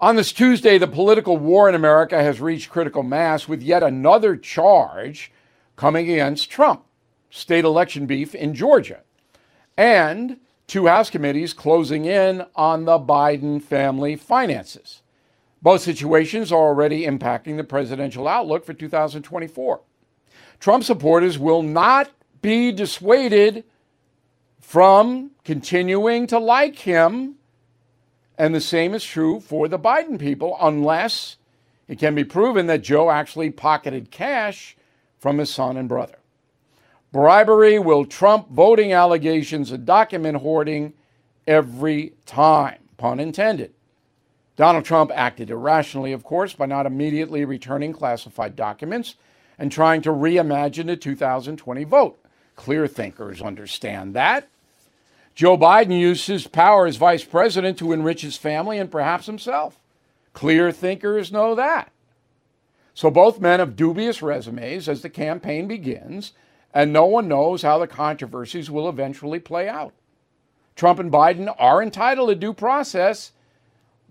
on this Tuesday, the political war in America has reached critical mass with yet another charge coming against Trump state election beef in Georgia, and two House committees closing in on the Biden family finances. Both situations are already impacting the presidential outlook for 2024. Trump supporters will not be dissuaded from continuing to like him. And the same is true for the Biden people, unless it can be proven that Joe actually pocketed cash from his son and brother. Bribery will trump voting allegations and document hoarding every time, pun intended. Donald Trump acted irrationally, of course, by not immediately returning classified documents and trying to reimagine the 2020 vote. Clear thinkers understand that. Joe Biden used his power as vice president to enrich his family and perhaps himself. Clear thinkers know that. So both men have dubious resumes as the campaign begins, and no one knows how the controversies will eventually play out. Trump and Biden are entitled to due process,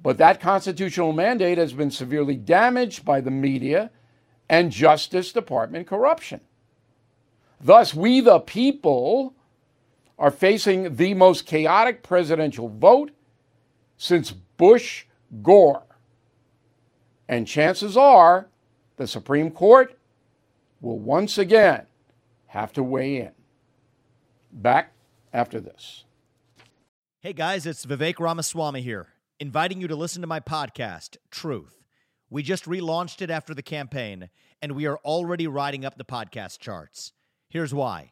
but that constitutional mandate has been severely damaged by the media and Justice Department corruption. Thus, we the people are facing the most chaotic presidential vote since Bush Gore. And chances are the Supreme Court will once again have to weigh in. Back after this. Hey guys, it's Vivek Ramaswamy here, inviting you to listen to my podcast, Truth. We just relaunched it after the campaign, and we are already riding up the podcast charts. Here's why.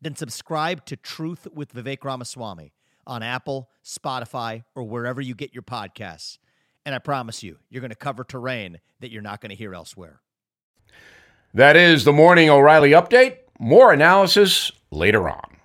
then subscribe to Truth with Vivek Ramaswamy on Apple, Spotify, or wherever you get your podcasts. And I promise you, you're going to cover terrain that you're not going to hear elsewhere. That is the Morning O'Reilly Update. More analysis later on.